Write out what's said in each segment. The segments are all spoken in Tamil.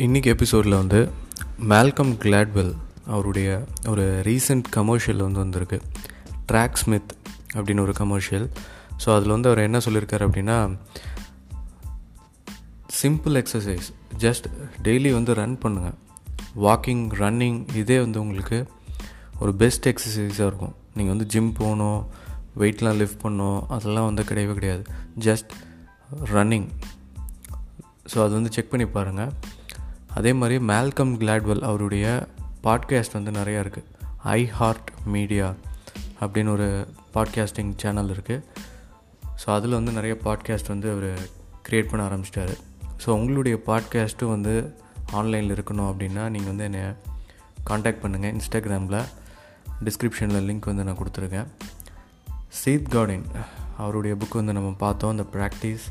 இன்றைக்கி எபிசோடில் வந்து மேல்கம் கிளாட்வெல் அவருடைய ஒரு ரீசெண்ட் கமர்ஷியல் வந்து வந்திருக்கு. ட்ராக் ஸ்மித் அப்படின்னு ஒரு கமர்ஷியல் ஸோ அதில் வந்து அவர் என்ன சொல்லியிருக்காரு அப்படின்னா சிம்பிள் எக்ஸசைஸ் ஜஸ்ட் டெய்லி வந்து ரன் பண்ணுங்கள் வாக்கிங் ரன்னிங் இதே வந்து உங்களுக்கு ஒரு பெஸ்ட் எக்ஸசைஸாக இருக்கும். நீங்கள் வந்து ஜிம் போகணும் வெயிட்லாம் லிஃப்ட் பண்ணணும் அதெல்லாம் வந்து கிடையவே கிடையாது. ஜஸ்ட் ரன்னிங் ஸோ அது வந்து செக் பண்ணி பாருங்கள் அதே மாதிரி மேல்கம் கிளாட்வெல் அவருடைய பாட்காஸ்ட் வந்து நிறையா இருக்குது ஐ ஹார்ட் மீடியா அப்படின்னு ஒரு பாட்காஸ்டிங் சேனல் இருக்குது ஸோ அதில் வந்து நிறைய பாட்காஸ்ட் வந்து அவர் க்ரியேட் பண்ண ஆரம்பிச்சிட்டாரு. ஸோ உங்களுடைய பாட்காஸ்ட்டும் வந்து ஆன்லைனில் இருக்கணும் அப்படின்னா நீங்கள் வந்து என்னை காண்டாக்ட் பண்ணுங்கள் இன்ஸ்டாகிராமில் டிஸ்கிரிப்ஷனில் லிங்க் வந்து நான் கொடுத்துருக்கேன். சீத் கார்டின் அவருடைய புக் வந்து நம்ம பார்த்தோம் அந்த ப்ராக்டிஸ்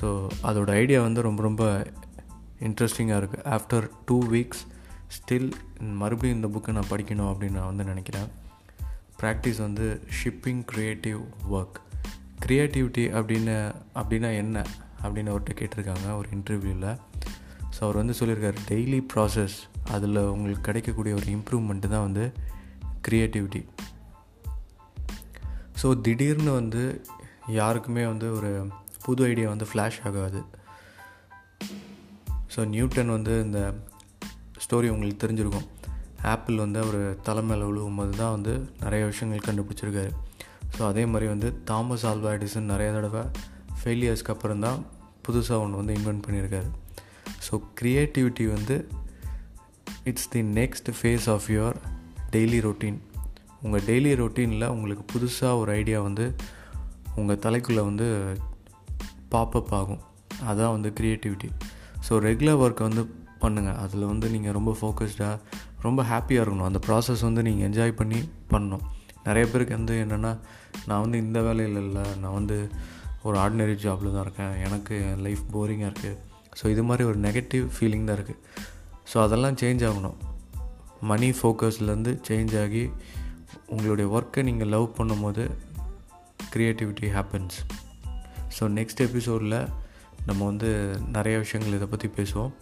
ஸோ அதோடய ஐடியா வந்து ரொம்ப ரொம்ப இன்ட்ரெஸ்டிங்காக இருக்குது ஆஃப்டர் டூ வீக்ஸ் ஸ்டில் மறுபடியும் இந்த புக்கை நான் படிக்கணும் அப்படின்னு நான் வந்து நினைக்கிறேன். ப்ராக்டிஸ் வந்து ஷிப்பிங் க்ரியேட்டிவ் ஒர்க் க்ரியேட்டிவிட்டி அப்படின்னு அப்படின்னா என்ன? அப்படின்னு அவர்கிட்ட கேட்டிருக்காங்க ஒரு இன்டர்வியூவில் ஸோ அவர் வந்து சொல்லியிருக்கார் டெய்லி ப்ராசஸ் அதில் உங்களுக்கு கிடைக்கக்கூடிய ஒரு இம்ப்ரூவ்மெண்ட்டு தான் வந்து க்ரியேட்டிவிட்டி ஸோ திடீர்னு வந்து யாருக்குமே வந்து ஒரு புது ஐடியா வந்து ஃப்ளாஷ் ஆகாது. ஸோ நியூட்டன் வந்து இந்த ஸ்டோரி உங்களுக்கு தெரிஞ்சிருக்கும். ஆப்பிள் வந்து அவர் தலைமையில் விழுவும் போது தான் வந்து நிறைய விஷயங்கள் கண்டுபிடிச்சிருக்காரு. ஸோ அதே மாதிரி வந்து தாமஸ் ஆல்வா எடிசன் நிறைய தடவை ஃபெயிலியர்ஸ்க்கு அப்புறம் தான் புதுசாக ஒன்று வந்து இன்வென்ட் பண்ணியிருக்காரு. ஸோ க்ரியேட்டிவிட்டி வந்து it's the next phase of your daily routine உங்கள் டெய்லி ரொட்டீனில் உங்களுக்கு புதுசாக ஒரு ஐடியா வந்து உங்கள் தலைக்குள்ளே வந்து பாப்பப் ஆகும். அதுதான் வந்து க்ரியேட்டிவிட்டி ஸோ ரெகுலர் ஒர்க்கை வந்து பண்ணுங்கள் அதில் வந்து நீங்கள் ரொம்ப ஃபோக்கஸ்டாக ரொம்ப ஹாப்பியாக இருக்கணும். அந்த ப்ராசஸ் வந்து நீங்கள் என்ஜாய் பண்ணி பண்ணணும். நிறைய பேருக்கு வந்து என்னென்னா நான் வந்து இந்த வேலையில் இல்லை. நான் வந்து ஒரு ஆர்டினரி ஜாபில் தான் இருக்கேன். எனக்கு என் லைஃப் போரிங்காக இருக்குது ஸோ இது மாதிரி ஒரு நெகட்டிவ் ஃபீலிங் தான் இருக்குது ஸோ அதெல்லாம் சேஞ்ச் ஆகணும். மணி ஃபோக்கஸ்லேருந்து சேஞ்ச் ஆகி உங்களுடைய ஒர்க்கை நீங்கள் லவ் பண்ணும்போது க்ரியேட்டிவிட்டி ஹேப்பன்ஸ் ஸோ நெக்ஸ்ட் எபிசோடில் நம்ம வந்து நிறைய விஷயங்கள் இதை பற்றி பேசுவோம்.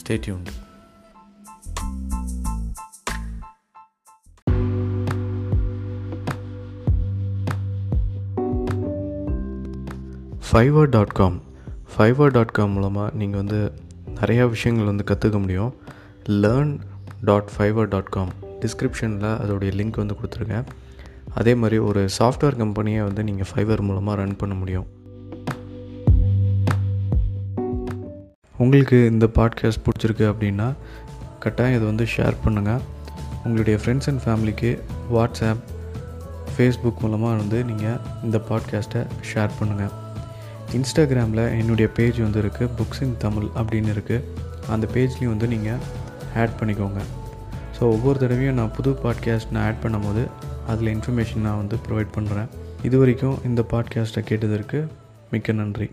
Stay tuned Fiverr dot com Fiverr dot com மூலமாக நீங்கள் வந்து நிறையா விஷயங்கள் வந்து கற்றுக்க முடியும். Learn dot Fiverr dot com டிஸ்கிரிப்ஷனில் அதோடைய லிங்க் வந்து கொடுத்துருக்கேன். அதே மாதிரி ஒரு சாஃப்ட்வேர் கம்பெனியை வந்து நீங்கள் ஃபைவர் மூலமாக ரன் பண்ண முடியும். உங்களுக்கு இந்த பாட்காஸ்ட் பிடிச்சிருக்கு அப்படின்னா கட்டாயம் இதை வந்து ஷேர் பண்ணுங்கள் உங்களுடைய ஃப்ரெண்ட்ஸ் அண்ட் ஃபேமிலிக்கு வாட்ஸ்அப் ஃபேஸ்புக் மூலமாக வந்து நீங்கள் இந்த பாட்காஸ்ட்டை ஷேர் பண்ணுங்கள் இன்ஸ்டாகிராமில் என்னுடைய பேஜ் வந்து இருக்குது புக்ஸ் இன் தமிழ் அப்படின்னு இருக்குது அந்த பேஜ்லேயும் வந்து நீங்கள் ஆட் பண்ணிக்கோங்க. ஸோ ஒவ்வொரு தடவையும் நான் புது பாட்காஸ்ட் நான் ஆட் பண்ணும்போது அதில் இன்ஃபர்மேஷன் நான் வந்து ப்ரொவைட் பண்ணுறேன் இது வரைக்கும் இந்த பாட்காஸ்ட்டை கேட்டதற்கு மிக்க நன்றி.